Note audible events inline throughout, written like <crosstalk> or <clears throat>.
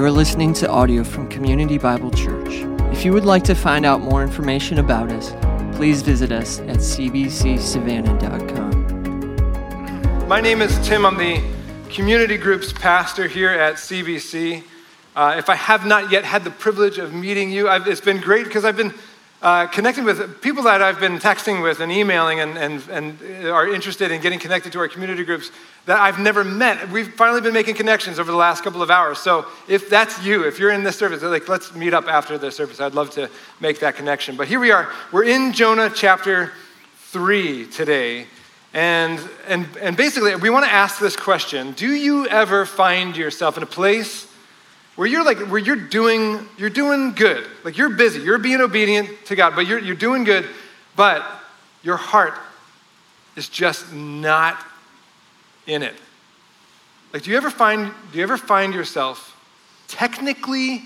You are listening to audio from Community Bible Church. If you would like to find out more information about us, please visit us at cbcsavannah.com. My name is Tim. I'm the community groups pastor here at CBC. Uh, if I have not yet had the privilege of meeting you, I've, it's been great because I've been uh, connecting with people that I've been texting with and emailing and, and, and are interested in getting connected to our community groups that I've never met. We've finally been making connections over the last couple of hours. So if that's you, if you're in this service, like let's meet up after the service. I'd love to make that connection. But here we are. We're in Jonah chapter 3 today. And, and, and basically, we want to ask this question Do you ever find yourself in a place where you're like where you're doing you're doing good. Like you're busy. You're being obedient to god but you're, you're doing good. But your heart is just not in it. Like do you ever find do you ever find yourself technically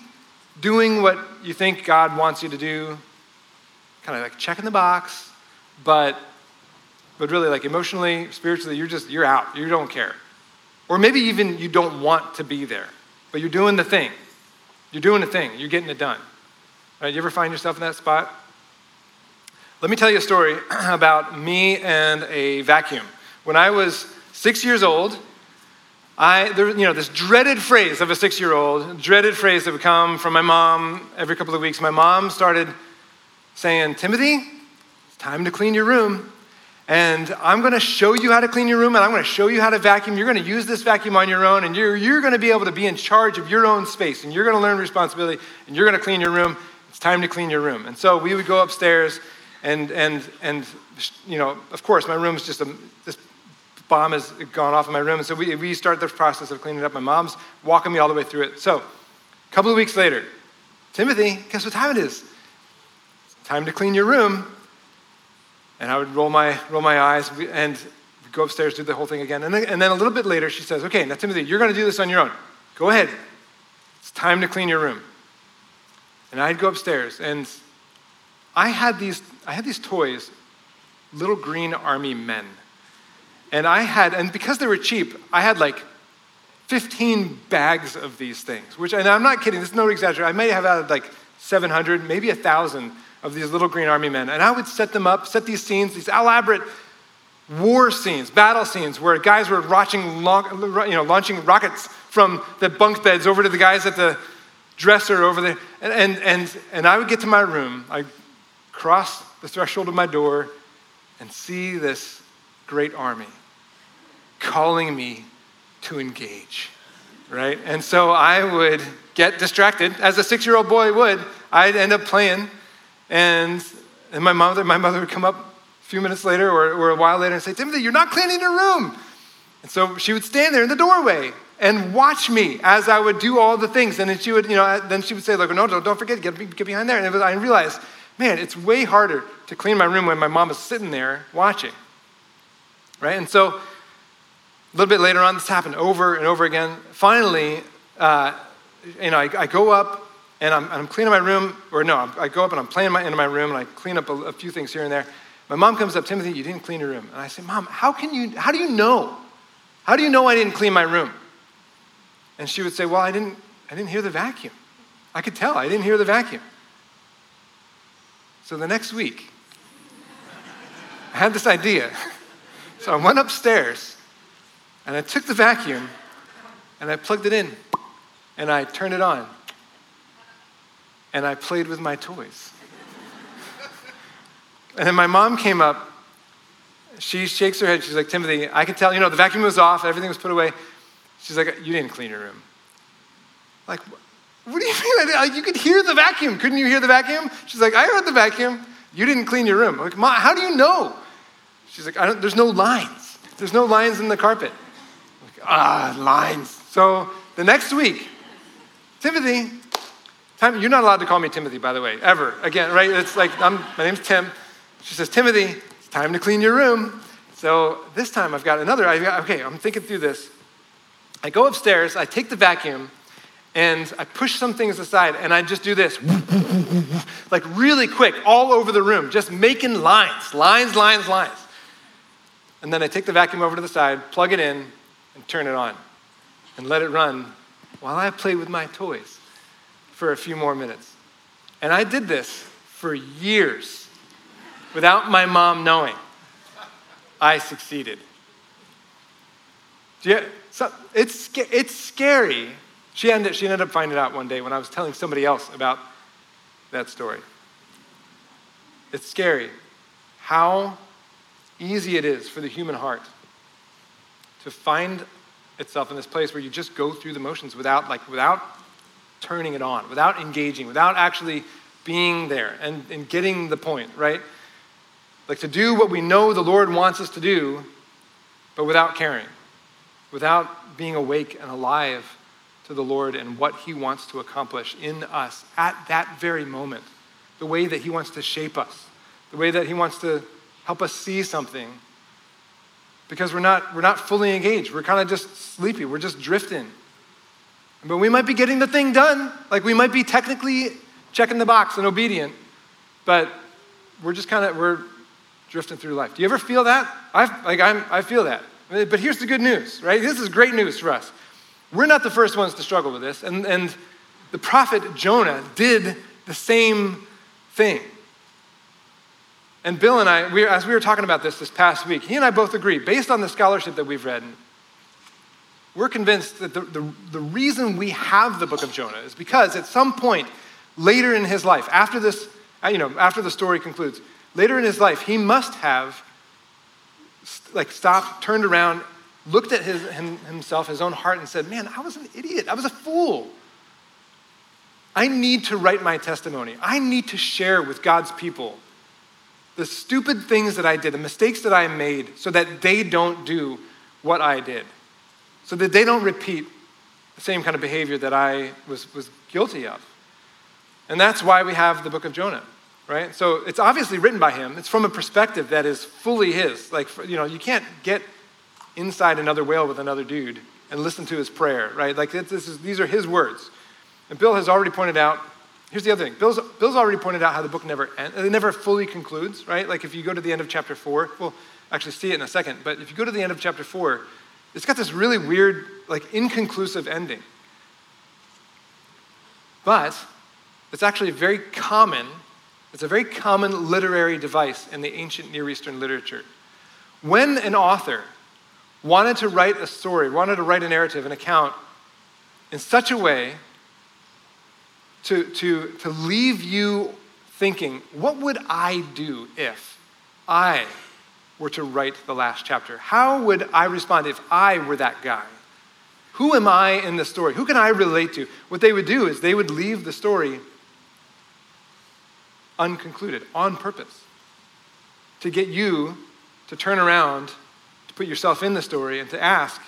doing what you think god wants you to do? Kind of like checking the box but but really like emotionally spiritually you're just you're out. You don't care. Or maybe even you don't want to be there but you're doing the thing. You're doing the thing. You're getting it done. Right? You ever find yourself in that spot? Let me tell you a story <clears throat> about me and a vacuum. When I was six years old, I, there, you know, this dreaded phrase of a six year old, dreaded phrase that would come from my mom every couple of weeks. My mom started saying, Timothy, it's time to clean your room. And I'm going to show you how to clean your room and I'm going to show you how to vacuum. You're going to use this vacuum on your own and you're, you're going to be able to be in charge of your own space and you're going to learn responsibility and you're going to clean your room. It's time to clean your room. And so we would go upstairs and, and, and you know, of course, my room's just a, this bomb has gone off in my room. And so we, we start the process of cleaning it up. My mom's walking me all the way through it. So a couple of weeks later, Timothy, guess what time it is? It's time to clean your room. And I would roll my, roll my eyes and go upstairs, do the whole thing again. And then, and then a little bit later, she says, Okay, now Timothy, you're going to do this on your own. Go ahead. It's time to clean your room. And I'd go upstairs, and I had these, I had these toys, little green army men. And I had, and because they were cheap, I had like 15 bags of these things, which, and I'm not kidding, this is no exaggeration. I may have had like 700, maybe 1,000 of these little green army men. And I would set them up, set these scenes, these elaborate war scenes, battle scenes, where guys were launching, you know, launching rockets from the bunk beds over to the guys at the dresser over there. And, and, and, and I would get to my room, I'd cross the threshold of my door and see this great army calling me to engage, right? And so I would get distracted, as a six year old boy would. I'd end up playing and, and my, mother, my mother would come up a few minutes later or, or a while later and say, Timothy, you're not cleaning your room. And so she would stand there in the doorway and watch me as I would do all the things. And then she would, you know, then she would say, like, no, don't, don't forget, get, get behind there. And was, I realized, man, it's way harder to clean my room when my mom is sitting there watching. Right? And so a little bit later on, this happened over and over again. Finally, uh, you know, I, I go up and I'm, I'm, cleaning my room, or no, I go up and I'm playing my, into my room and I clean up a, a, few things here and there. My mom comes up, Timothy, you didn't clean your room. And I say, Mom, how can you, how do you know? How do you know I didn't clean my room? And she would say, Well, I didn't, I didn't hear the vacuum. I could tell, I didn't hear the vacuum. So the next week, I had this idea. <laughs> So I went upstairs and I took the vacuum and I plugged it in and I turned it on and I played with my toys. and then my mom came up. She shakes her head. She's like, Timothy, I can tell, you know, the vacuum was off, everything was put away. She's like, You didn't clean your room. Like, what do you mean? Like, you could hear the vacuum. Couldn't you hear the vacuum? She's like, I heard the vacuum. You didn't clean your room. I'm like, Mom, how do you know? She's like, I don't, there's no lines. There's no lines in the carpet. Like, ah, lines. So the next week, Timothy, Time, you're not allowed to call me Timothy, by the way, ever. Again, right? It's like, I'm, my name's Tim. She says, Timothy, it's time to clean your room. So this time I've got another, idea. okay, I'm thinking through this. I go upstairs, I take the vacuum, and I push some things aside, and I just do this, <laughs> like really quick, all over the room, just making lines, lines, lines, lines. And then I take the vacuum over to the side, plug it in, and turn it on, and let it run while I play with my toys for a few more minutes. And I did this for years without my mom knowing. I succeeded. Yeah, so it's, it's scary. She ended, she ended up finding out one day when I was telling somebody else about that story. It's scary how easy it is for the human heart to find itself in this place where you just go through the motions without like without turning it on, without engaging, without actually being there and, and getting the point, right? Like to do what we know the Lord wants us to do, but without caring, without being awake and alive to the Lord and what He wants to accomplish in us at that very moment the way that He wants to shape us, the way that He wants to help us see something. Because we're not, we're not fully engaged. We're kind of just sleepy. We're just drifting. But we might be getting the thing done. Like we might be technically checking the box and obedient, but we're just kind of, we're drifting through life. Do you ever feel that? I, like I'm, I feel that. But here's the good news, right? This is great news for us. We're not the first ones to struggle with this. And, and the prophet Jonah did the same thing. And Bill and I, we, as we were talking about this this past week, he and I both agree, based on the scholarship that we've read, we're convinced that the, the, the reason we have the book of Jonah is because at some point later in his life, after this, uh, you know, after the story concludes, later in his life, he must have like stopped, turned around, looked at his, him, himself, his own heart, and said, Man, I was an idiot. I was a fool. I need to write my testimony. I need to share with God's people the stupid things that I did, the mistakes that I made, so that they don't do what I did, so that they don't repeat the same kind of behavior that I was, was guilty of. And that's why we have the book of Jonah, right? So it's obviously written by him. It's from a perspective that is fully his. Like, you know, you can't get inside another whale with another dude and listen to his prayer, right? Like, this is, these are his words. And Bill has already pointed out Here's the other thing. Bill's, Bill's already pointed out how the book never ends, it never fully concludes, right? Like if you go to the end of chapter four, we'll actually see it in a second, but if you go to the end of chapter four, it's got this really weird, like inconclusive ending. But it's actually very common, it's a very common literary device in the ancient Near Eastern literature. When an author wanted to write a story, wanted to write a narrative, an account, in such a way to, to, to leave you thinking, what would I do if I were to write the last chapter? How would I respond if I were that guy? Who am I in the story? Who can I relate to? What they would do is they would leave the story unconcluded on purpose to get you to turn around, to put yourself in the story, and to ask,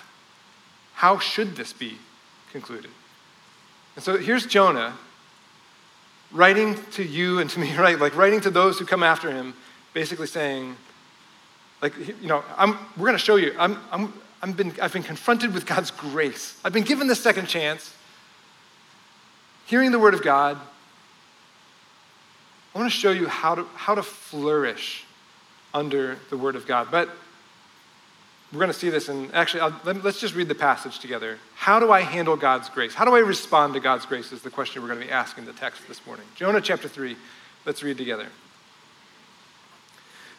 how should this be concluded? And so here's Jonah writing to you and to me, <laughs> right? Like writing to those who come after him, basically saying, like, you know, I'm, we're going to show you, I'm, I'm, I've, been, I've been confronted with God's grace. I've been given this second chance, hearing the word of God. I want to show you how to, how to flourish under the word of God. But we're going to see this, and actually, I'll, let's just read the passage together. How do I handle God's grace? How do I respond to God's grace is the question we're going to be asking the text this morning. Jonah chapter 3, let's read together.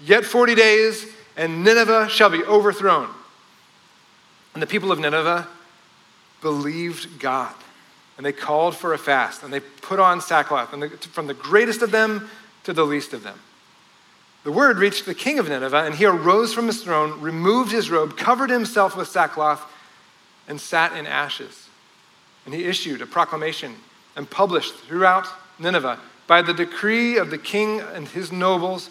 Yet 40 days, and Nineveh shall be overthrown. And the people of Nineveh believed God, and they called for a fast, and they put on sackcloth, and the, from the greatest of them to the least of them. The word reached the king of Nineveh, and he arose from his throne, removed his robe, covered himself with sackcloth, and sat in ashes. And he issued a proclamation and published throughout Nineveh by the decree of the king and his nobles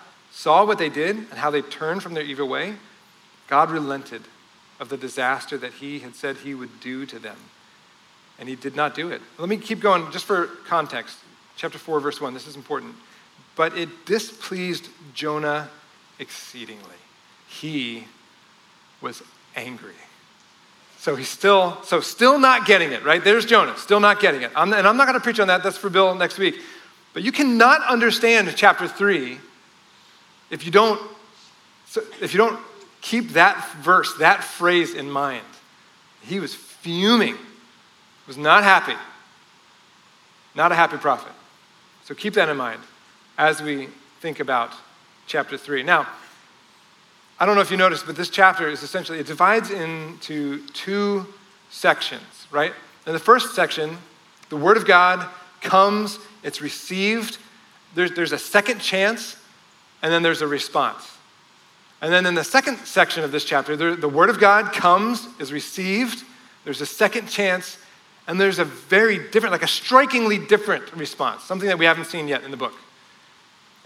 saw what they did and how they turned from their evil way, God relented of the disaster that he had said he would do to them. And he did not do it. Let me keep going just for context. Chapter 4, verse 1. This is important. But it displeased Jonah exceedingly. He was angry. So he's still, so still not getting it, right? There's Jonah, still not getting it. I'm, and I'm not going to preach on that. That's for Bill next week. But you cannot understand chapter three if you don't, if you don't keep that verse, that phrase in mind. He was fuming, was not happy, not a happy prophet. So keep that in mind as we think about chapter three. Now, I don't know if you noticed, but this chapter is essentially, it divides into two sections, right? In the first section, the Word of God comes, it's received, there's, there's a second chance, and then there's a response. And then in the second section of this chapter, the, the Word of God comes, is received, there's a second chance, and there's a very different, like a strikingly different response, something that we haven't seen yet in the book.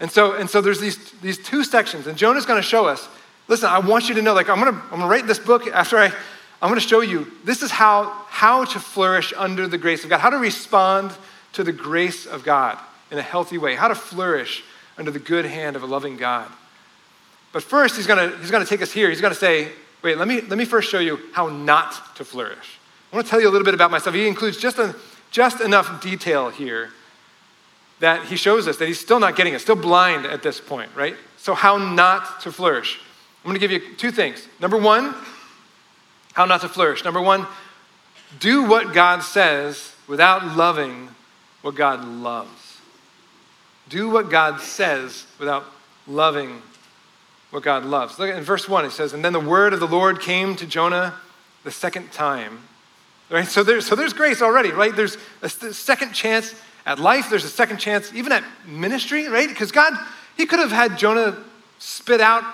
And so, and so there's these, these two sections, and Jonah's to show us Listen, I want you to know, like, I'm gonna, I'm gonna write this book after I, I'm gonna show you this is how, how to flourish under the grace of God, how to respond to the grace of God in a healthy way, how to flourish under the good hand of a loving God. But first, he's gonna, he's gonna take us here. He's gonna say, wait, let me, let me first show you how not to flourish. I wanna tell you a little bit about myself. He includes just, a, just enough detail here that he shows us that he's still not getting it, still blind at this point, right? So, how not to flourish. I'm going to give you two things. Number one, how not to flourish. Number one, do what God says without loving what God loves. Do what God says without loving what God loves. Look at in verse 1, it says, And then the word of the Lord came to Jonah the second time. Right? So there's, so there's grace already, right? There's a second chance at life, there's a second chance even at ministry, right? Because God, He could have had Jonah spit out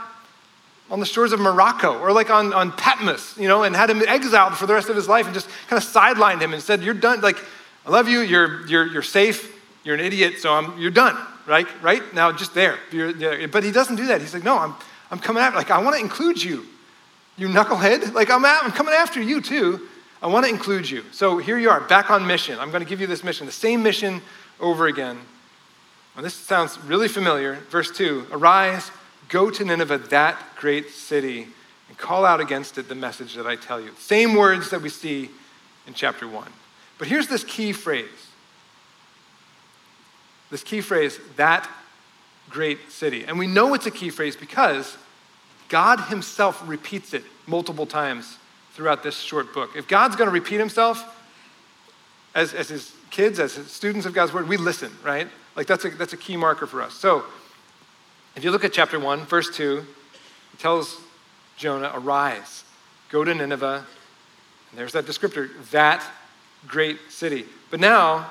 on the shores of Morocco or like on, on Patmos, you know, and had him exiled for the rest of his life and just kind of sidelined him and said, You're done. Like, I love you. You're, you're, you're safe. You're an idiot. So I'm, you're done. Right? Right? Now, just there. but he doesn't do that. He's like, No, I'm, I'm coming after. Like, I want to include you. You knucklehead. Like, I'm, I'm coming after you too. I want to include you. So here you are, back on mission. I'm going to give you this mission, the same mission over again. This sounds really familiar. Verse 2 Arise Go to Nineveh, that great city, and call out against it the message that I tell you. Same words that we see in chapter 1. But here's this key phrase this key phrase, that great city. And we know it's a key phrase because God Himself repeats it multiple times throughout this short book. If God's going to repeat Himself, as, as His kids, as his students of God's Word, we listen, right? Like that's a, that's a key marker for us. So, if you look at chapter 1, verse 2, it tells Jonah, Arise, go to Nineveh. And there's that descriptor, that great city. But now,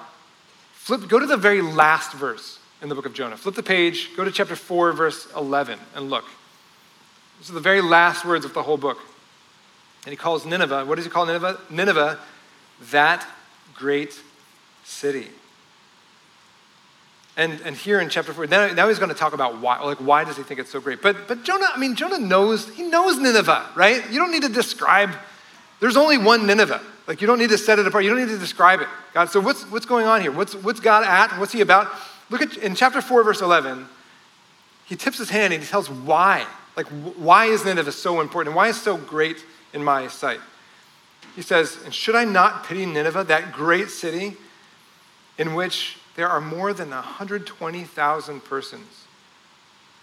flip, go to the very last verse in the book of Jonah. Flip the page, go to chapter 4, verse 11, and look. These are the very last words of the whole book. And he calls Nineveh, what does he call Nineveh? Nineveh, that great city. And, and here in chapter four, now, now he's going to talk about why, like why does he think it's so great? But, but Jonah, I mean, Jonah knows, he knows Nineveh, right? You don't need to describe, there's only one Nineveh. Like you don't need to set it apart. You don't need to describe it. God, so what's, what's going on here? What's, what's God at? What's he about? Look at, in chapter 4, verse 11, he tips his hand and he tells why. Like, why is Nineveh so important? And why is so great in my sight? He says, And should I not pity Nineveh, that great city in which there are more than 120,000 persons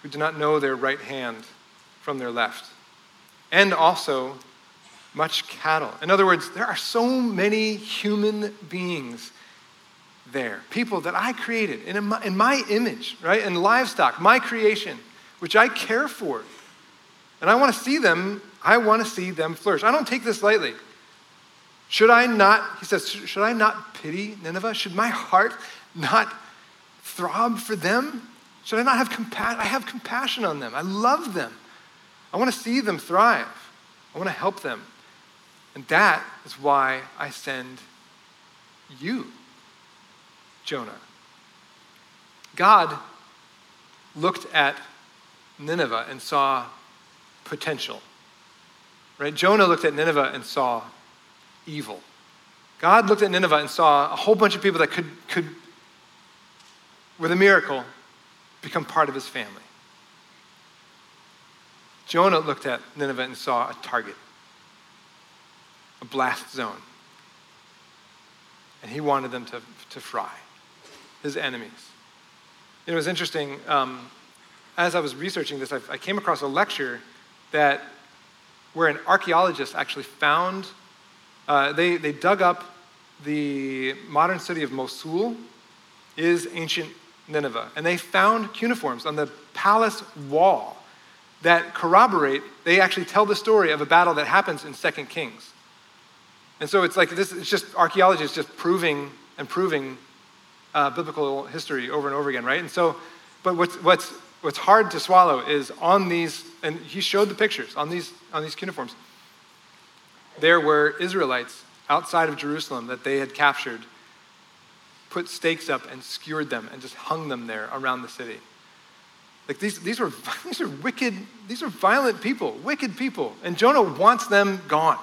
who do not know their right hand from their left, and also much cattle. In other words, there are so many human beings there, people that I created in my, in my image, right? And livestock, my creation, which I care for. And I want to see them, I want to see them flourish. I don't take this lightly. Should I not, he says, should I not pity Nineveh? Should my heart not throb for them? Should I not have compassion? I have compassion on them. I love them. I want to see them thrive. I want to help them. And that is why I send you, Jonah. God looked at Nineveh and saw potential. Right? Jonah looked at Nineveh and saw evil. God looked at Nineveh and saw a whole bunch of people that could, could with a miracle, become part of his family. Jonah looked at Nineveh and saw a target, blast zone. And he wanted them to, to fry, his enemies. It was interesting. Um, as I was researching this, I, I came across a lecture that where an archaeologist actually found, uh, they, they dug up the modern city of Mosul is ancient Nineveh. And they found cuneiforms on the palace wall that corroborate, they actually tell the story of a battle that happens in Second Kings. And so it's like this, it's just archaeology is just proving and proving uh, biblical history over and over again, right? And so, but what's, what's, what's hard to swallow is on these, and he showed the pictures on these, on these cuneiforms, there were Israelites outside of Jerusalem that they had captured put stakes up and skewered them and just hung them there around the city. Like these, these, were, <laughs> these are wicked, these are violent people, wicked people. And Jonah wants them gone.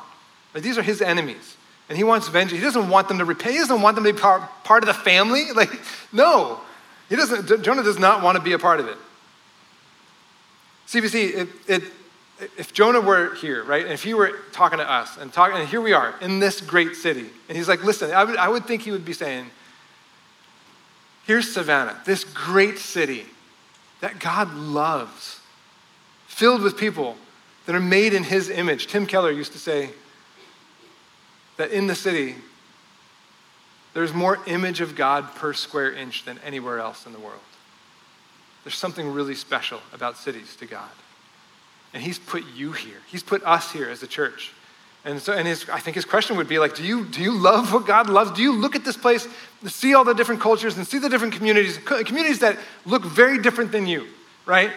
These are his enemies. And he wants vengeance. He doesn't want them to repay. He doesn't want them to be part, part of the family. <laughs> Like, no. He doesn't, Jonah does not want to be a part of it. CBC, it, it, if Jonah were here, right, and if he were talking to us and talking, and here we are in this great city, and he's like, listen, I would, I would think he would be saying, Here's Savannah, this great city that God loves, filled with people that are made in his image. Tim Keller used to say that in the city, there's more image of God per square inch than anywhere else in the world. There's something really special about cities to God. And he's put you here. He's put us here as a church. And so, and his, I think his question would be like, do you, do you love what God loves? Do you look at this place, see all the different cultures and see the different communities, communities that look very different than you, right?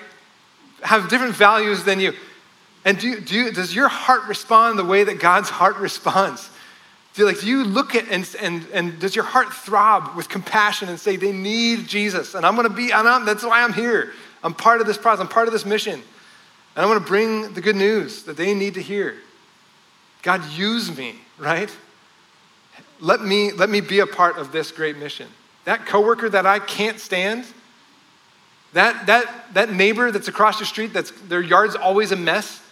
Have different values than you. And do you, do you, does your heart respond the way that God's heart responds? Do like, do you look at and, and, and does your heart throb with compassion and say, they need Jesus? And I'm going to be, and I'm, that's why I'm here. I'm part of this process, I'm part of this mission. And I want to bring the good news that they need to hear. God, use me, right? Let me, let me be a part of this great mission. That coworker that I can't stand, that, that, that neighbor that's across the street, that's their yard's always a mess,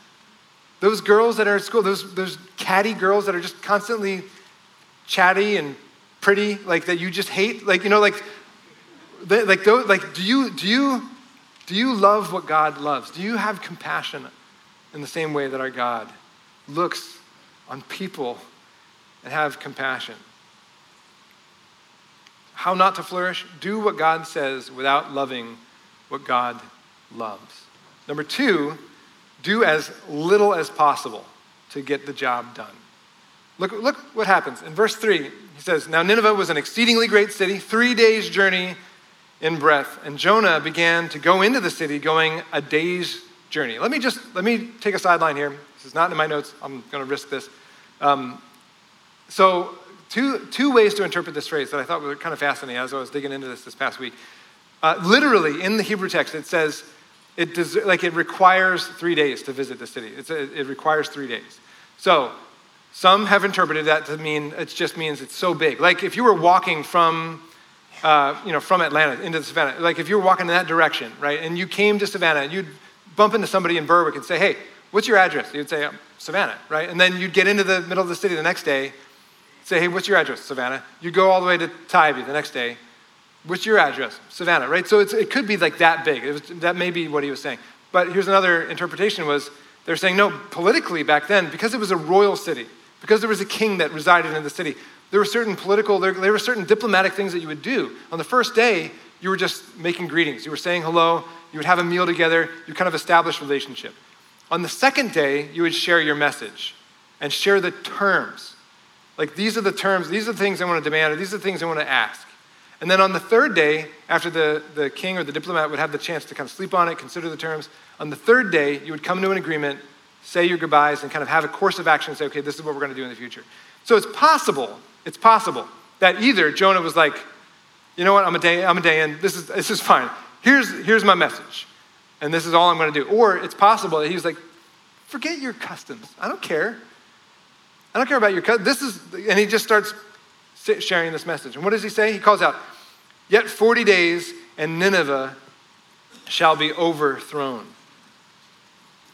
those girls that are at school, those, those catty girls that are just constantly chatty and pretty, like that you just hate, like, you know, like, like, those, like do, you, do, you, do you love what God loves? Do you have compassion in the same way that our God looks on people and have compassion. How not to flourish? Do what God says without loving what God loves. Number two, do as little as possible to get the job done. Look, look what happens. In verse 3, he says, Now Nineveh was an exceedingly great city, three days' journey in breadth, and Jonah began to go into the city, going a day's journey. Let me just let me take a sideline here. This is not in my notes. I'm going to risk this. Um, so, two, two ways to interpret this phrase that I thought were kind of fascinating as I was digging into this this past week. Uh, literally, in the Hebrew text, it says it does, like it requires three days to visit the city. A, it requires three days. So, some have interpreted that to mean it just means it's so big. Like if you were walking from, uh, you know, from Atlanta into Savannah, like if you were walking in that direction, right, and you came to Savannah, and you'd bump into somebody in Berwick and say, "Hey, what's your address?" You'd say, Savannah, right? And then you'd get into the middle of the city the next day, say, hey, what's your address? Savannah. You'd go all the way to Tybee the next day. What's your address? Savannah, right? So it could be like that big. Was, that may be what he was saying. But here's another interpretation was they're saying, no, politically back then, because it was a royal city, because there was a king that resided in the city, there were certain political, there, there were certain diplomatic things that you would do. On the first day, you were just making greetings. You were saying hello. You would have a meal together. You kind of established relationship. On the second day, you would share your message and share the terms. Like, these are the terms, these are the things I want to demand, or these are the things I want to ask. And then on the third day, after the, the king or the diplomat would have the chance to kind of sleep on it, consider the terms, on the third day, you would come to an agreement, say your goodbyes, and kind of have a course of action and say, okay, this is what we're going to do in the future. So it's possible, it's possible that either Jonah was like, you know what, I'm a day, I'm a day in, this is, this is fine. Here's, here's my message, and this is all I'm going to do. Or it's possible that he was like, forget your customs. I don't care. I don't care about your customs. This is, and he just starts sharing this message. And what does he say? He calls out, Yet 40 days and Nineveh shall be overthrown.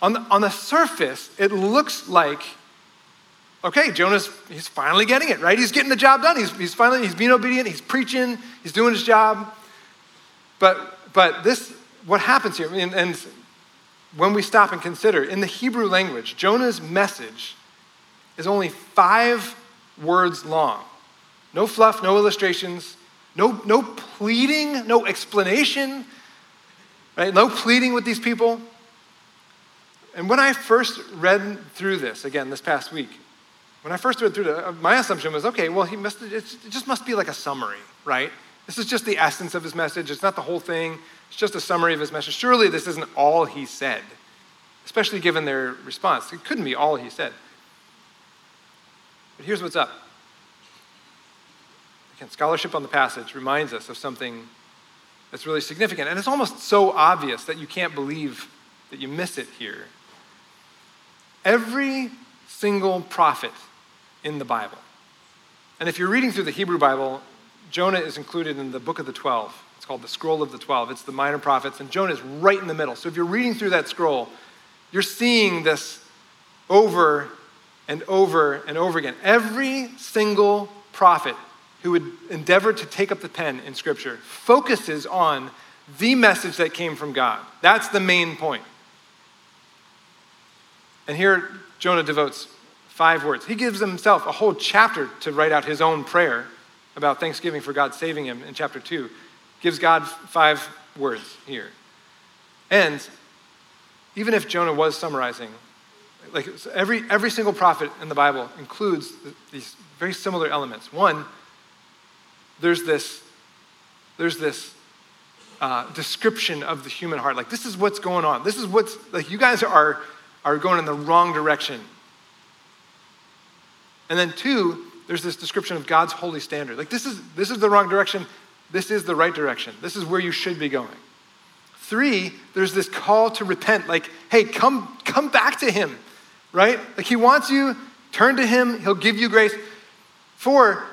On the, on the surface, it looks like, okay, Jonah's, he's finally getting it, right? He's getting the job done. He's, he's finally, he's being obedient, he's preaching, he's doing his job. But, but this, what happens here, and, and when we stop and consider, in the Hebrew language, Jonah's message is only five words long. No fluff, no illustrations, no, no pleading, no explanation, right? No pleading with these people. And when I first read through this, again, this past week, when I first read through it, uh, my assumption was, okay, well, he must, it just must be like a summary, right? This is just the essence of his message. It's not the whole thing. It's just a summary of his message. Surely this isn't all he said, especially given their response. It couldn't be all he said. But here's what's up. Again, scholarship on the passage reminds us of something that's really significant. And it's almost so obvious that you can't believe that you miss it here. Every single prophet in the Bible, and if you're reading through the Hebrew Bible, Jonah is included in the book of the 12. It's called the Scroll of the 12. It's the minor prophets, and Jonah is right in the middle. So if you're reading through that scroll, you're seeing this over and over and over again. Every single prophet who would endeavor to take up the pen in Scripture focuses on the message that came from God. That's the main point. And here, Jonah devotes five words. He gives himself a whole chapter to write out his own prayer about thanksgiving for God saving him in chapter 2. Gives God five words here. And even if Jonah was summarizing, like every, every single prophet in the Bible includes these very similar elements. One, there's this, there's this uh, description of the human heart. Like, this is what's going on. This is what's, like, you guys are, are going in the wrong direction. And then, two, there's this description of God's holy standard. Like, this is, this is the wrong direction. This is the right direction. This is where you should be going. Three, there's this call to repent. Like, hey, come, come back to Him, right? Like, He wants you, turn to Him, He'll give you grace. Four,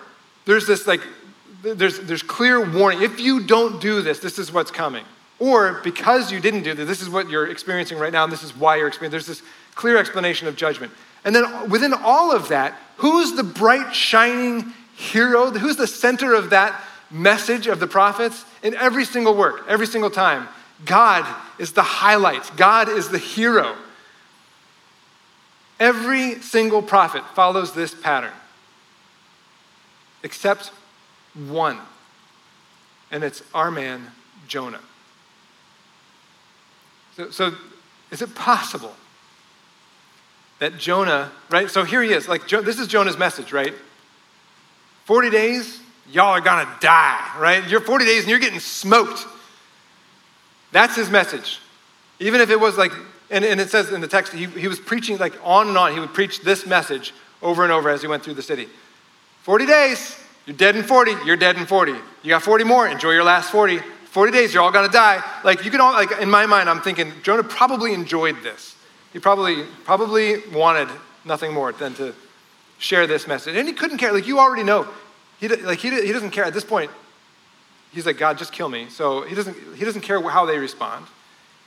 there's this like there's, there's clear warning. If you don't do this, this is what's coming. Or because you didn't do this, this is what you're experiencing right now, and this is why you're experiencing. There's this clear explanation of judgment. And then within all of that, who's the bright, shining hero? Who's the center of that message of the prophets? In every single work, every single time, God is the highlight, God is the hero. Every single prophet follows this pattern, except one, and it's our man, Jonah. So, so is it possible that Jonah, right? So here he is. Like, this is Jonah's message, right? 40 days, y'all are gonna die, right? You're 40 days and you're getting smoked. That's his message. Even if it was like, and, and it says in the text, he, he was preaching like on and on. He would preach this message over and over as he went through the city. 40 days, you're dead in 40, you're dead in 40. You got 40 more, enjoy your last 40. 40 days, you're all gonna die. Like you can all like in my mind, I'm thinking Jonah probably enjoyed this. He probably probably wanted nothing more than to share this message. And he couldn't care. Like you already know. He like he, he doesn't care at this point. He's like, God, just kill me. So he doesn't he doesn't care how they respond.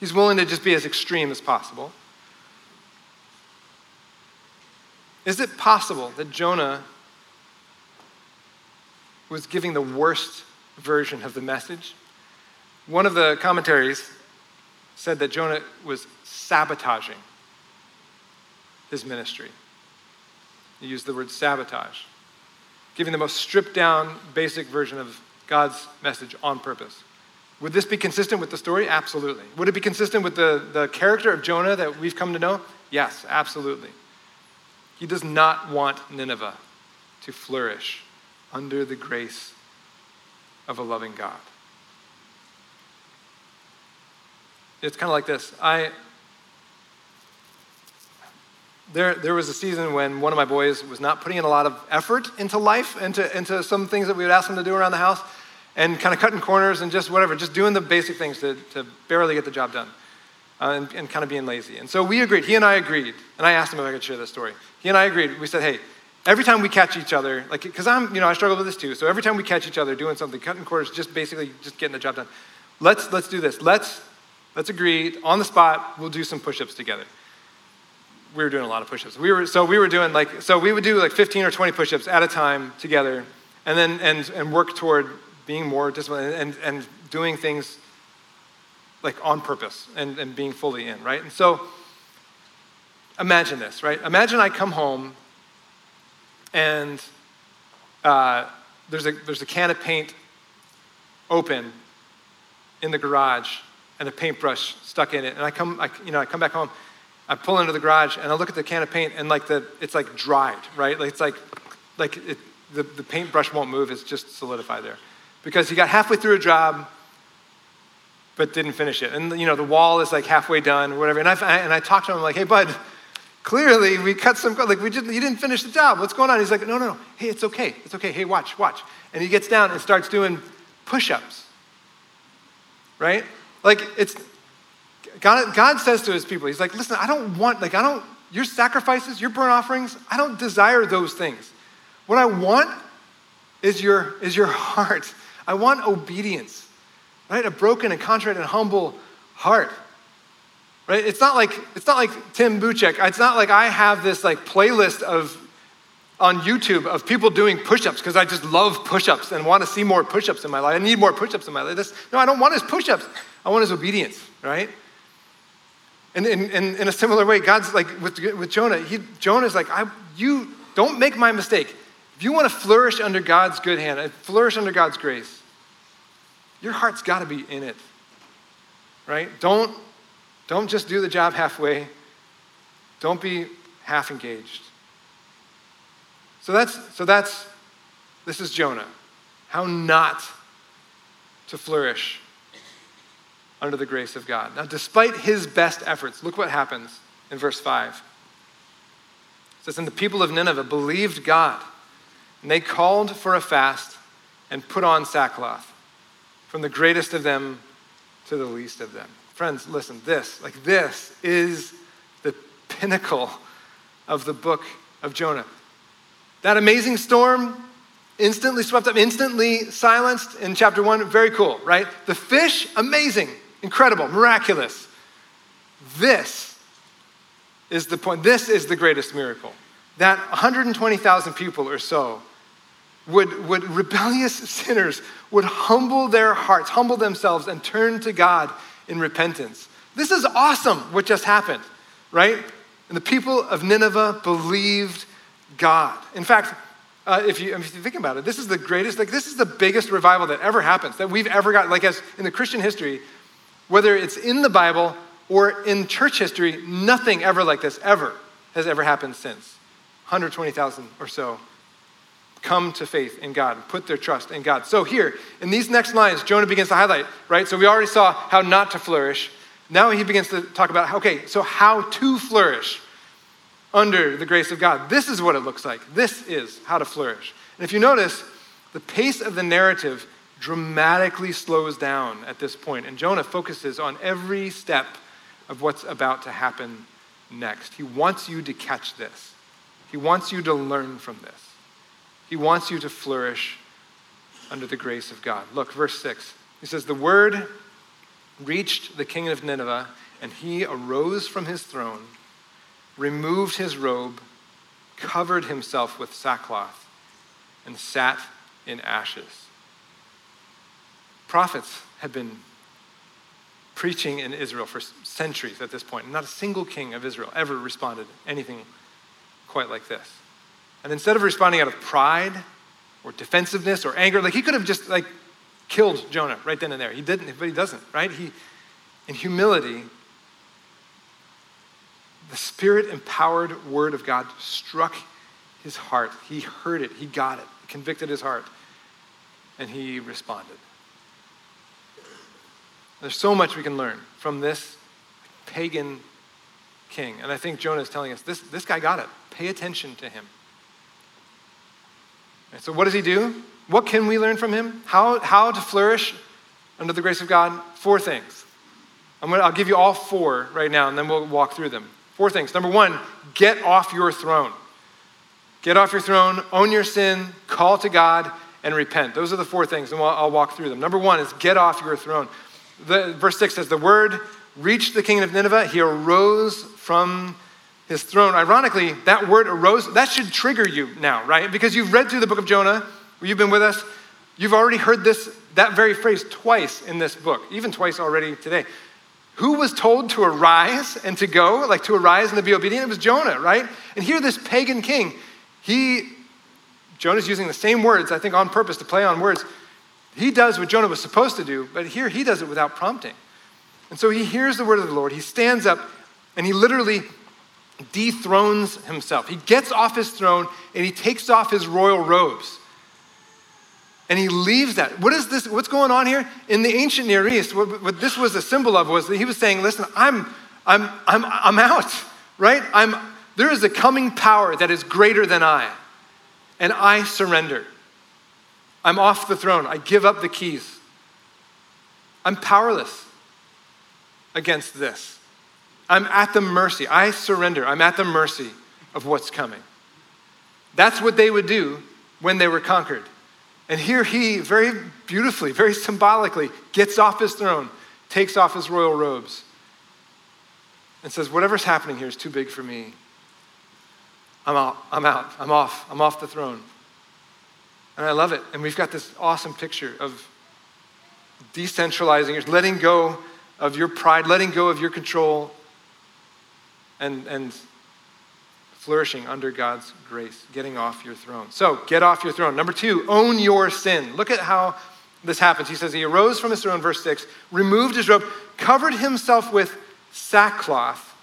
He's willing to just be as extreme as possible. Is it possible that Jonah was giving the worst version of the message. One of the commentaries said that Jonah was sabotaging his ministry. He used the word sabotage, giving the most stripped down, basic version of God's message on purpose. Would this be consistent with the story? Absolutely. Would it be consistent with the, the character of Jonah that we've come to know? Yes, absolutely. He does not want Nineveh to flourish under the grace of a loving God. It's kind of like this. I there, there was a season when one of my boys was not putting in a lot of effort into life, into, into some things that we would ask him to do around the house, and kind of cutting corners and just whatever, just doing the basic things to, to barely get the job done uh, and, and kind of being lazy. And so we agreed, he and I agreed, and I asked him if I could share this story. He and I agreed, we said, hey, every time we catch each other, like, because I'm, you know, I struggle with this too, so every time we catch each other doing something, cutting corners, just basically just getting the job done, let's, let's do this. Let's, let's agree on the spot, we'll do some push ups together we were doing a lot of push-ups. We were so we were doing like so we would do like 15 or 20 push-ups at a time together, and then and and work toward being more disciplined and and doing things like on purpose and, and being fully in, right? And so imagine this, right? Imagine I come home and uh, there's, a, there's a can of paint open in the garage and a paintbrush stuck in it. And I come, I, you know, I come back home I pull into the garage and I look at the can of paint and like the, it's like dried, right? Like it's like, like it, the, the paintbrush won't move, it's just solidified there. Because he got halfway through a job, but didn't finish it. And you know, the wall is like halfway done or whatever. And I, and I talked to him I'm like, hey, bud, clearly we cut some, like we just, you didn't finish the job. What's going on? He's like, no, no, no. Hey, it's okay. It's okay. Hey, watch, watch. And he gets down and starts doing push-ups, right? Like it's, God, God says to his people, He's like, listen, I don't want, like, I don't, your sacrifices, your burnt offerings, I don't desire those things. What I want is your, is your <laughs> heart. I want obedience, right? A broken and contrite and humble heart. Right? It's not like it's not like Tim Buchek. It's not like I have this like playlist of on YouTube of people doing push-ups because I just love push-ups and want to see more push-ups in my life. I need more push-ups in my life. This, no, I don't want his push-ups. I want his obedience, right? And in, a similar way, God's like with, with Jonah, he, Jonah's like, I, you don't make my mistake. If you want to flourish under God's good hand, uh, flourish under God's grace, your heart's got to be in it, right? Don't, don't just do the job halfway. Don't be half engaged. So that's, so that's, this is Jonah. How not to flourish under the grace of God. Now, despite his best efforts, look what happens in verse 5. It says, And the people of Nineveh believed God, and they called for a fast and put on sackcloth, from the greatest of them to the least of them. Friends, listen, this, like this, is the pinnacle of the book of Jonah. That amazing storm instantly swept up, instantly silenced in chapter one. Very cool, right? The fish, amazing incredible, miraculous. This is the point. This is the greatest miracle. That 120,000 people or so would, would rebellious <laughs> sinners would humble their hearts, humble themselves, and turn to God in repentance. This is awesome what just happened, right? And the people of Nineveh believed God. In fact, uh, if, you, if you think about it, this is the greatest, like this is the biggest revival that ever happens, that we've ever got, like as in the Christian history, whether it's in the Bible or in church history, nothing ever like this ever has ever happened since. 120,000 or so come to faith in God, put their trust in God. So here, in these next lines, Jonah begins to highlight, right? So we already saw how not to flourish. Now he begins to talk about, okay, so how to flourish under the grace of God. This is what it looks like. This is how to flourish. And if you notice, the pace of the narrative dramatically slows down at this point, and Jonah focuses on every step of what's about to happen next. He wants you to catch this, he wants you to learn from this, he wants you to flourish under the grace of God. Look, verse 6. He says, The word reached the king of Nineveh, and he arose from his throne, removed his robe, covered himself with sackcloth, and sat in ashes prophets had been preaching in Israel for centuries at this point. Not a single king of Israel ever responded anything quite like this. And instead of responding out of pride or defensiveness or anger, like he could have just like killed Jonah right then and there. He didn't, but he doesn't, right? He, in humility, the spirit empowered word of God struck his heart. He heard it, he got it, it convicted his heart And he responded. There's so much we can learn from this pagan king. And I think Jonah is telling us this, this guy got it. Pay attention to him. So, what does he do? What can we learn from him? How, how to flourish under the grace of God? Four things. I'm gonna, I'll give you all four right now, and then we'll walk through them. Four things. Number one, get off your throne. Get off your throne, own your sin, call to God, and repent. Those are the four things, and I'll walk through them. Number one is get off your throne. The, verse 6 says, The word reached the king of Nineveh. He arose from his throne. Ironically, that word arose, that should trigger you now, right? Because you've read through the book of Jonah, you've been with us, you've already heard this, that very phrase twice in this book, even twice already today. Who was told to arise and to go, like to arise and to be obedient? It was Jonah, right? And here, this pagan king, he, Jonah's using the same words, I think on purpose to play on words. He does what Jonah was supposed to do, but here he does it without prompting. And so he hears the word of the Lord, he stands up, and he literally dethrones himself. He gets off his throne and he takes off his royal robes. And he leaves that. What is this? What's going on here? In the ancient Near East, what, what this was a symbol of was that he was saying, listen, I'm, I'm, I'm, I'm out, right? I'm, there is a coming power that is greater than I, and I surrender. I'm off the throne. I give up the keys. I'm powerless against this. I'm at the mercy. I surrender. I'm at the mercy of what's coming. That's what they would do when they were conquered. And here he, very beautifully, very symbolically, gets off his throne, takes off his royal robes, and says, Whatever's happening here is too big for me. I'm out. I'm out. I'm off. I'm off the throne. And I love it. And we've got this awesome picture of decentralizing, letting go of your pride, letting go of your control, and, and flourishing under God's grace, getting off your throne. So, get off your throne. Number two, own your sin. Look at how this happens. He says, He arose from his throne, verse 6, removed his robe, covered himself with sackcloth,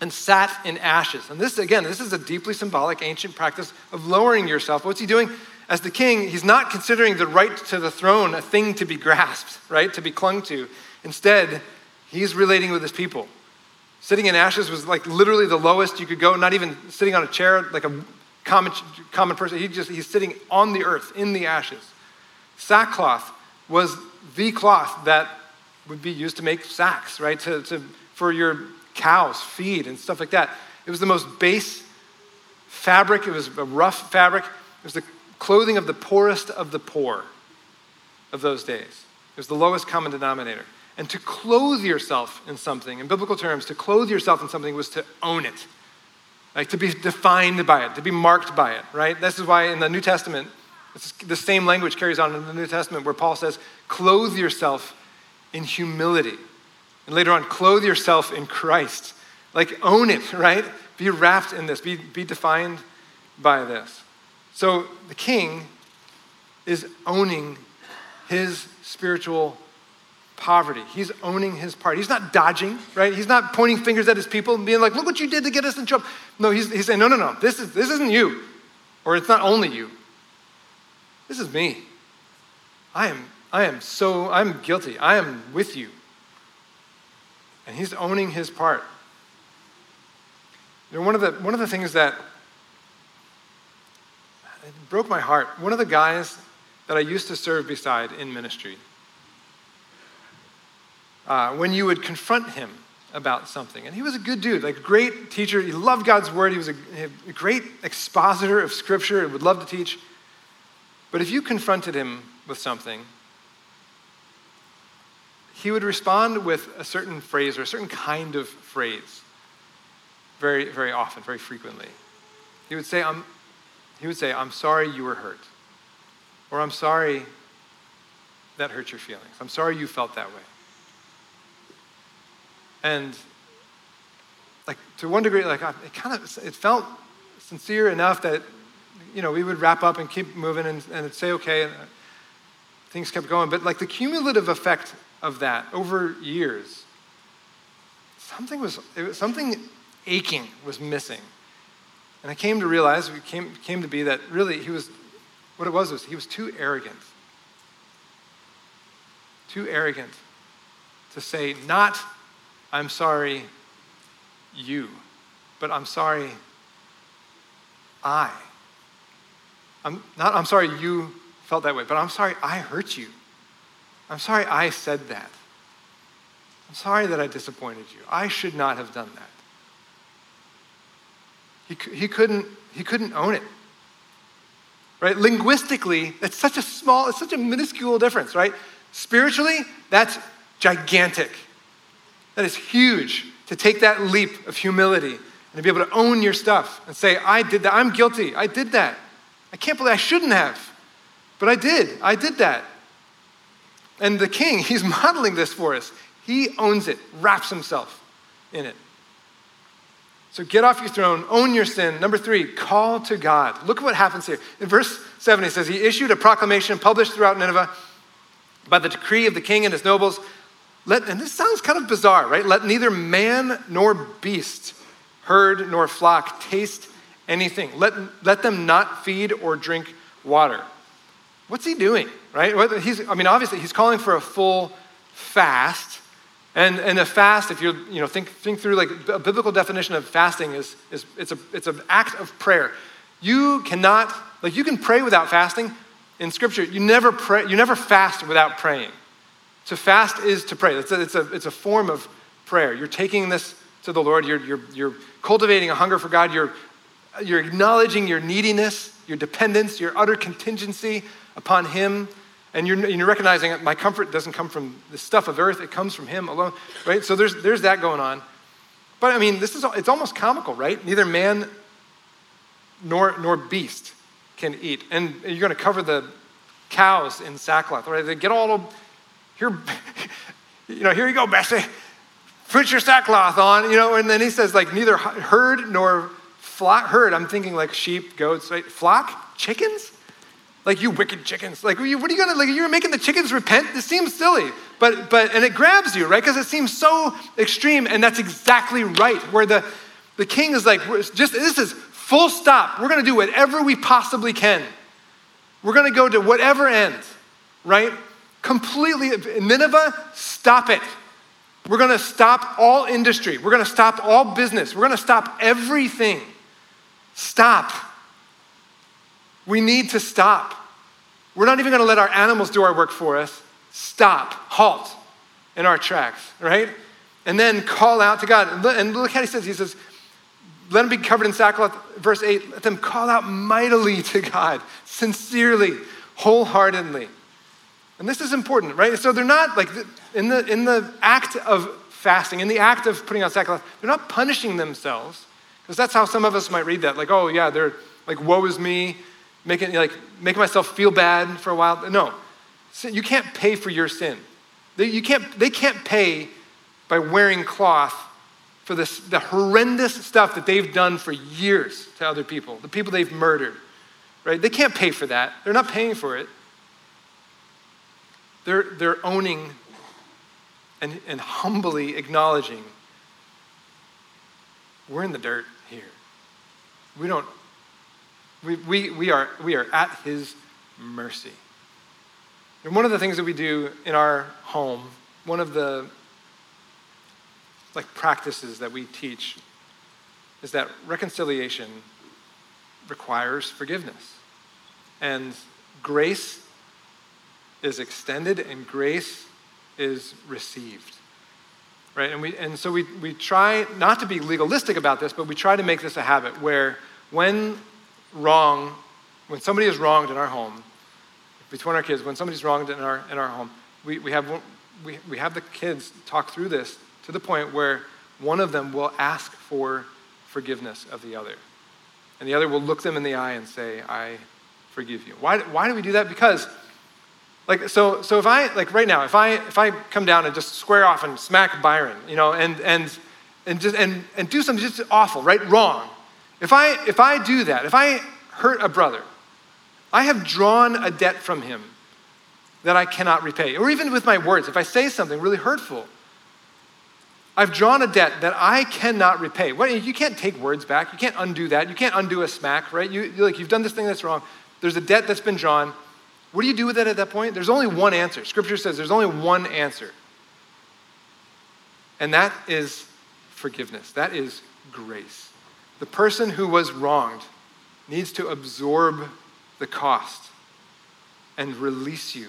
and sat in ashes. And this, again, this is a deeply symbolic ancient practice of lowering yourself. What's he doing? As the king, he's not considering the right to the throne a thing to be grasped, right? To be clung to. Instead, he's relating with his people. Sitting in ashes was like literally the lowest you could go, not even sitting on a chair like a common, common person. He just, he's sitting on the earth in the ashes. Sackcloth was the cloth that would be used to make sacks, right? To, to, for your cows, feed, and stuff like that. It was the most base fabric, it was a rough fabric. It was the clothing of the poorest of the poor of those days. It was the lowest common denominator. And to clothe yourself in something, in biblical terms, to clothe yourself in something was to own it, like to be defined by it, to be marked by it, right? This is why in the New Testament, the same language carries on in the New Testament where Paul says, clothe yourself in humility. And later on, clothe yourself in Christ. Like, own it, <laughs> right? Be wrapped in this, be, be defined by this. So the king is owning his spiritual poverty. He's owning his part. He's not dodging, right? He's not pointing fingers at his people and being like, look what you did to get us in trouble. No, he's, he's saying, no, no, no, this, is, this isn't you. Or it's not only you. This is me. I am, I am so, I'm guilty. I am with you. And he's owning his part. You know, one of the, one of the things that broke my heart, one of the guys that I used to serve beside in ministry, uh, when you would confront him about something. And he was a good dude, like a great teacher. He loved God's word. He was a, a great expositor of scripture and would love to teach. But if you confronted him with something, he would respond with a certain phrase or a certain kind of phrase very, very often, very frequently. He would say, I'm, he would say, I'm sorry you were hurt. Or I'm sorry that hurt your feelings. I'm sorry you felt that way. And like to one degree, like it kind of it felt sincere enough that you know we would wrap up and keep moving and, and say okay, and uh, things kept going. But like the cumulative effect of that over years, something was, was something aching was missing. And I came to realize, it came, came to be that really he was, what it was was he was too arrogant too arrogant to say, not, I'm sorry, you, but I'm sorry, I. I'm not, I'm sorry you felt that way, but I'm sorry I hurt you. I'm sorry I said that. I'm sorry that I disappointed you. I should not have done that. He, he, couldn't, he couldn't own it. Right? Linguistically, it's such a small, it's such a minuscule difference, right? Spiritually, that's gigantic. That is huge to take that leap of humility and to be able to own your stuff and say, I did that. I'm guilty. I did that. I can't believe I shouldn't have. But I did. I did that. And the king, <laughs> he's modeling this for us. He owns it, wraps himself in it. So get off your throne, own your sin. Number three, call to God. Look at what happens here. In verse 7, he says, He issued a proclamation published throughout Nineveh by the decree of the king and his nobles. Let, and this sounds kind of bizarre, right? Let neither man nor beast, herd nor flock taste anything. Let, let them not feed or drink water. What's he doing, right? He's, I mean, obviously, he's calling for a full fast. And, and a fast, if you you know, think, think through like a biblical definition of fasting is, is it's, a, it's an act of prayer. You cannot, like you can pray without fasting. In scripture, you never pray, you never fast without praying. To fast is to pray. It's a, it's a, it's a form of prayer. You're taking this to the Lord. You're, you're, you're cultivating a hunger for God. You're, you're acknowledging your neediness, your dependence, your utter contingency upon Him. And you're, you're recognizing that my comfort doesn't come from the stuff of earth, it comes from Him alone, right? So there's, there's that going on. But I mean, this is, it's almost comical, right? Neither man nor, nor beast can eat. And you're going to cover the cows in sackcloth, right? They get all, here, you know, here you go, Bessie. Put your sackcloth on, you know, and then he says, like, neither herd nor flock, herd, I'm thinking like sheep, goats, right? Flock, chickens? Like you wicked chickens. Like, what are you gonna, like, you're making the chickens repent? This seems silly. But, but, and it grabs you, right? Because it seems so extreme, and that's exactly right. Where the, the king is like, just, this is full stop. We're gonna do whatever we possibly can. We're gonna go to whatever end, right? Completely, Nineveh, stop it. We're gonna stop all industry. We're gonna stop all business. We're gonna stop everything. Stop. We need to stop. We're not even going to let our animals do our work for us. Stop, halt in our tracks, right? And then call out to God. And look how he says, he says, let them be covered in sackcloth. Verse 8, let them call out mightily to God, sincerely, wholeheartedly. And this is important, right? So they're not like in the, in the act of fasting, in the act of putting on sackcloth, they're not punishing themselves. Because that's how some of us might read that. Like, oh, yeah, they're like, woe is me, making, like, making myself feel bad for a while. No, you can't pay for your sin. They, you can't, they can't pay by wearing cloth for this, the horrendous stuff that they've done for years to other people, the people they've murdered, right? They can't pay for that. They're not paying for it. They're, they're owning and, and humbly acknowledging we're in the dirt here. We don't, we, we, we, are, we are at his mercy. And one of the things that we do in our home, one of the like practices that we teach is that reconciliation requires forgiveness. And grace is extended and grace is received. Right? And, we, and so we, we try not to be legalistic about this, but we try to make this a habit where when wrong, when somebody is wronged in our home, between our kids, when somebody's wronged in our, in our home, we, we, have, we, we have the kids talk through this to the point where one of them will ask for forgiveness of the other. And the other will look them in the eye and say, I forgive you. Why, why do we do that? Because, like, so, so if I, like right now, if I, if I come down and just square off and smack Byron, you know, and, and, and, just, and, and do something just awful, right? Wrong, if I, if I do that, if I hurt a brother, I have drawn a debt from him that I cannot repay. Or even with my words, if I say something really hurtful, I've drawn a debt that I cannot repay. Well, you can't take words back. You can't undo that. You can't undo a smack, right? You, like, you've done this thing that's wrong. There's a debt that's been drawn. What do you do with it at that point? There's only one answer. Scripture says there's only one answer. And that is forgiveness. That is grace. The person who was wronged needs to absorb the cost and release you.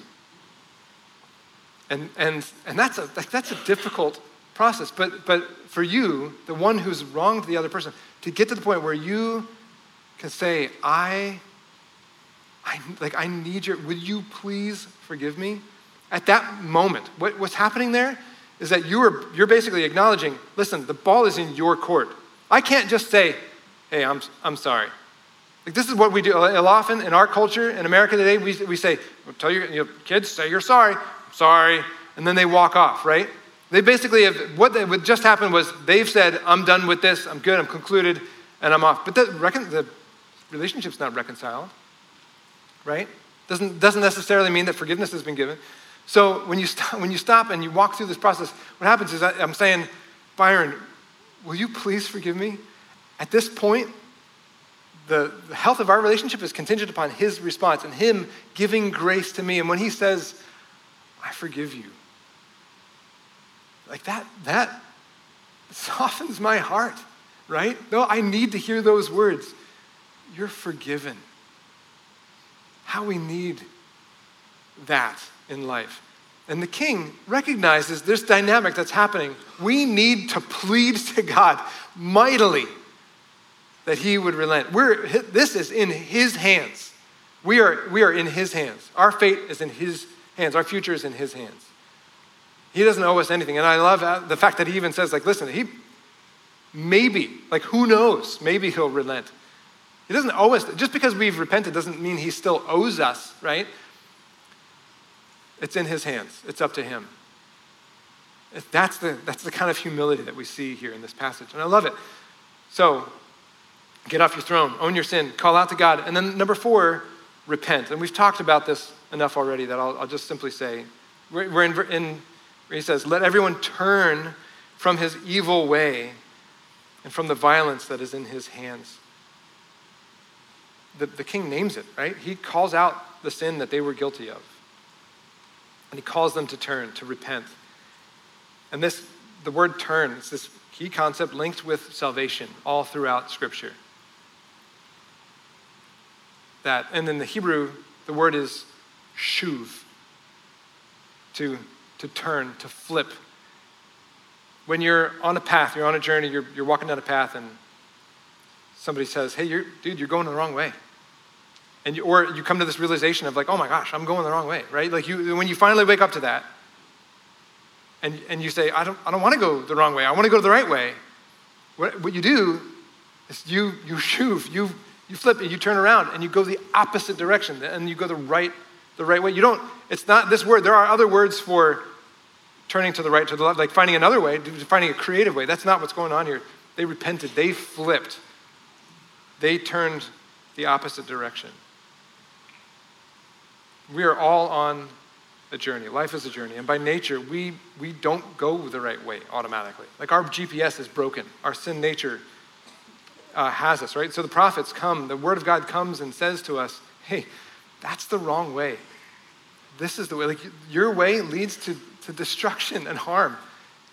And, and, and that's, a, that's a difficult process. But, but for you, the one who's wronged the other person, to get to the point where you can say, I, I, like, I need your, would you please forgive me? At that moment, what, what's happening there is that you are, you're basically acknowledging, listen, the ball is in your court. I can't just say, hey, I'm, I'm sorry. Like this is what we do often in our culture in America today. We, we say, tell your you know, kids, say you're sorry, sorry, and then they walk off, right? They basically have, what, they, what just happened was they've said, I'm done with this, I'm good, I'm concluded, and I'm off. But the, recon, the relationship's not reconciled, right? Doesn't, doesn't necessarily mean that forgiveness has been given. So when you, stop, when you stop and you walk through this process, what happens is I, I'm saying, Byron, will you please forgive me? At this point, the, the health of our relationship is contingent upon his response and him giving grace to me. And when he says, I forgive you, like that, that <laughs> softens my heart, right? No, I need to hear those words. You're forgiven. How we need that in life. And the king recognizes this dynamic that's happening. We need to plead to God mightily that he would relent. We're, this is in his hands. We are, we are in his hands. Our fate is in his hands. Our future is in his hands. He doesn't owe us anything. And I love uh, the fact that he even says, like, listen, he maybe, like, who knows? Maybe he'll relent. He doesn't owe us. Just because we've repented doesn't mean he still owes us, right? It's in his hands. It's up to him. That's the, that's the kind of humility that we see here in this passage. And I love it. So, Get off your throne, own your sin, call out to God. And then number four, repent. And we've talked about this enough already that I'll, I'll just simply say, we're, in, in, he says, let everyone turn from his evil way and from the violence that is in his hands. The, the king names it, right? He calls out the sin that they were guilty of. And he calls them to turn, to repent. And this, the word turn, it's this key concept linked with salvation all throughout Scripture that. And in the Hebrew, the word is shuv, to, to turn, to flip. When you're on a path, you're on a journey, you're, you're walking down a path, and somebody says, Hey, you're, dude, you're going the wrong way. And you, or you come to this realization of like, oh my gosh, I'm going the wrong way, right? Like you, when you finally wake up to that, and, and you say, I don't, I don't want to go the wrong way. I want to go the right way. What, what you do is you, you shuv, you you flip it, you turn around, and you go the opposite direction, and you go the right, the right way. You don't, it's not this word. There are other words for turning to the right, to the left, like finding another way, finding a creative way. That's not what's going on here. They repented, they flipped, they turned the opposite direction. We are all on a journey. Life is a journey. And by nature, we, we don't go the right way automatically. Like our GPS is broken. Our sin nature uh, has us, right? So the prophets come, the word of God comes and says to us, hey, that's the wrong way. This is the way. Like your way leads to, to destruction and harm.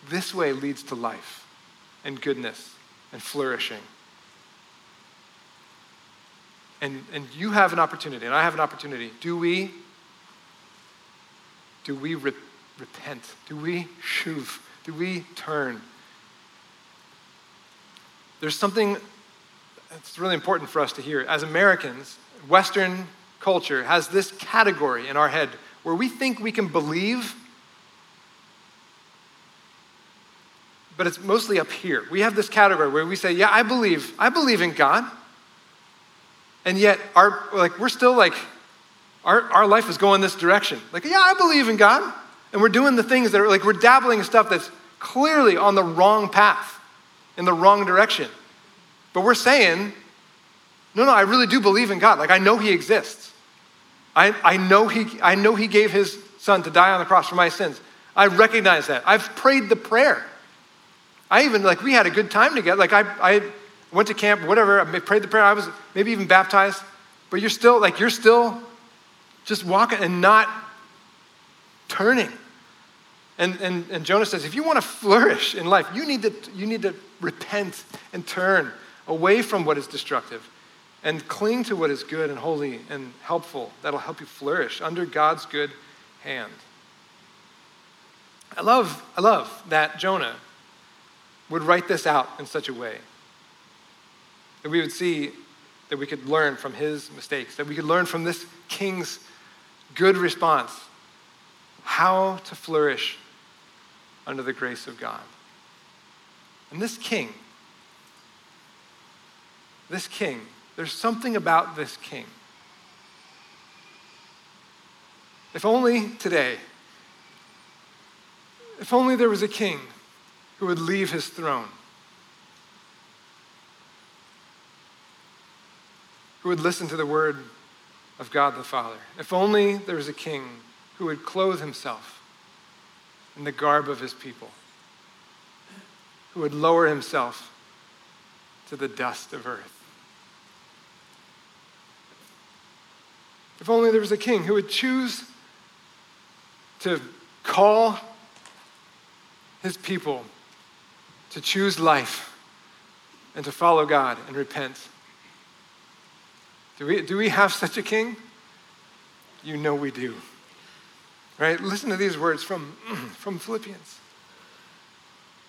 This way leads to life and goodness and flourishing. And, and you have an opportunity, and I have an opportunity. Do we, do we re- repent? Do we shuv? Do we turn? There's something that's really important for us to hear. As Americans, Western culture has this category in our head where we think we can believe, but it's mostly up here. We have this category where we say, Yeah, I believe, I believe in God. And yet, our, like, we're still like, our, our life is going this direction. Like, yeah, I believe in God. And we're doing the things that are like, we're dabbling in stuff that's clearly on the wrong path, in the wrong direction. But we're saying, no, no, I really do believe in God. Like, I know He exists. I, I, know he, I know He gave His Son to die on the cross for my sins. I recognize that. I've prayed the prayer. I even, like, we had a good time together. Like, I, I went to camp, whatever, I prayed the prayer. I was maybe even baptized. But you're still, like, you're still just walking and not turning. And, and, and Jonah says, if you want to flourish in life, you need, to, you need to repent and turn away from what is destructive and cling to what is good and holy and helpful. That'll help you flourish under God's good hand. I love, I love that Jonah would write this out in such a way that we would see that we could learn from his mistakes, that we could learn from this king's good response how to flourish under the grace of God. And this king, this king, there's something about this king. If only today, if only there was a king who would leave his throne, who would listen to the word of God the Father. If only there was a king who would clothe himself in the garb of his people, who would lower himself to the dust of earth. If only there was a king who would choose to call his people to choose life and to follow God and repent. Do we, do we have such a king? You know we do. Right? Listen to these words from, <clears throat> from Philippians.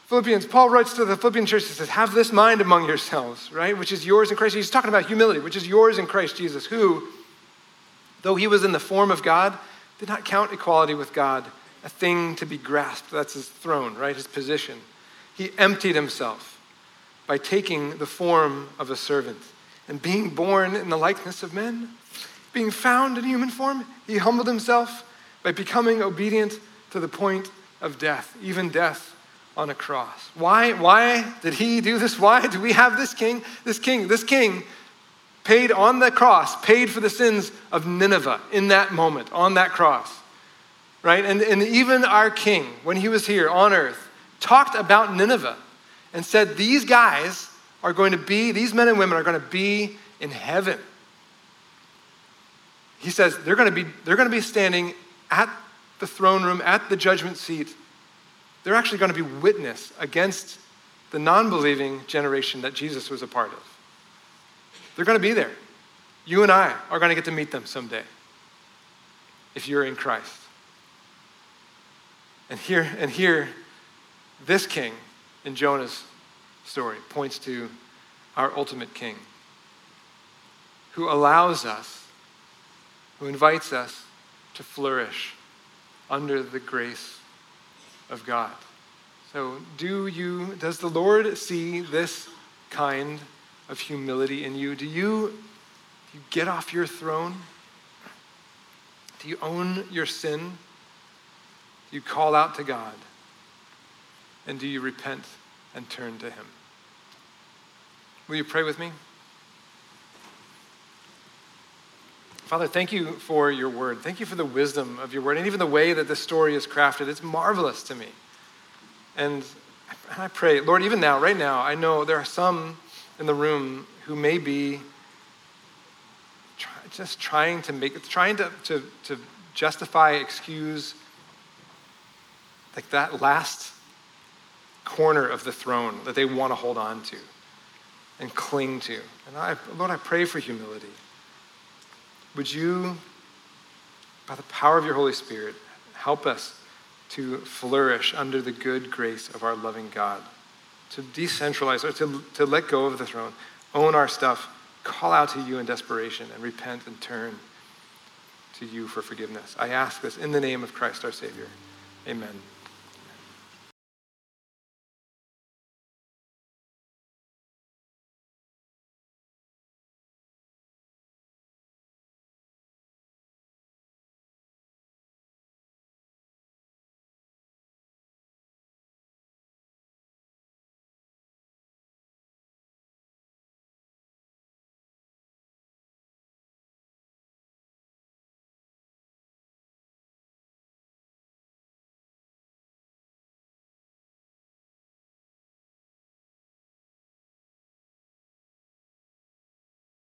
Philippians, Paul writes to the Philippian church, and says, Have this mind among yourselves, right? Which is yours in Christ. He's talking about humility, which is yours in Christ Jesus, who, though he was in the form of God, did not count equality with God a thing to be grasped. That's his throne, right? His position. He emptied himself by taking the form of a servant and being born in the likeness of men. Being found in human form, he humbled himself by becoming obedient to the point of death, even death on a cross. Why, why did he do this? Why do we have this king? This king, this king paid on the cross, paid for the sins of Nineveh in that moment, on that cross. Right? And, and even our king, when he was here on earth, talked about Nineveh and said, These guys are going to be, these men and women are going to be in heaven. He says they're going to be, they're going to be standing at the throne room, at the judgment seat. They're actually going to be witness against the non believing generation that Jesus was a part of. They're going to be there. You and I are going to get to meet them someday if you're in Christ. And here, and here, this king in Jonah's story points to our ultimate king who allows us, who invites us to flourish under the grace of God. So, do you, does the Lord see this kind of humility in you? Do you, do you get off your throne? Do you own your sin? Do you call out to God? And do you repent and turn to Him? Will you pray with me? Father, thank you for your word. Thank you for the wisdom of your word and even the way that this story is crafted. It's marvelous to me. And I pray, Lord, even now, right now, I know there are some in the room who may be try, just trying to make, it's trying to, to, to justify, excuse, like that last corner of the throne that they want to hold on to and cling to. And I, Lord, I pray for humility. Would you, by the power of your Holy Spirit, help us to flourish under the good grace of our loving God, to decentralize, or to, to let go of the throne, own our stuff, call out to you in desperation, and repent and turn to you for forgiveness. I ask this in the name of Christ our Savior. Amen.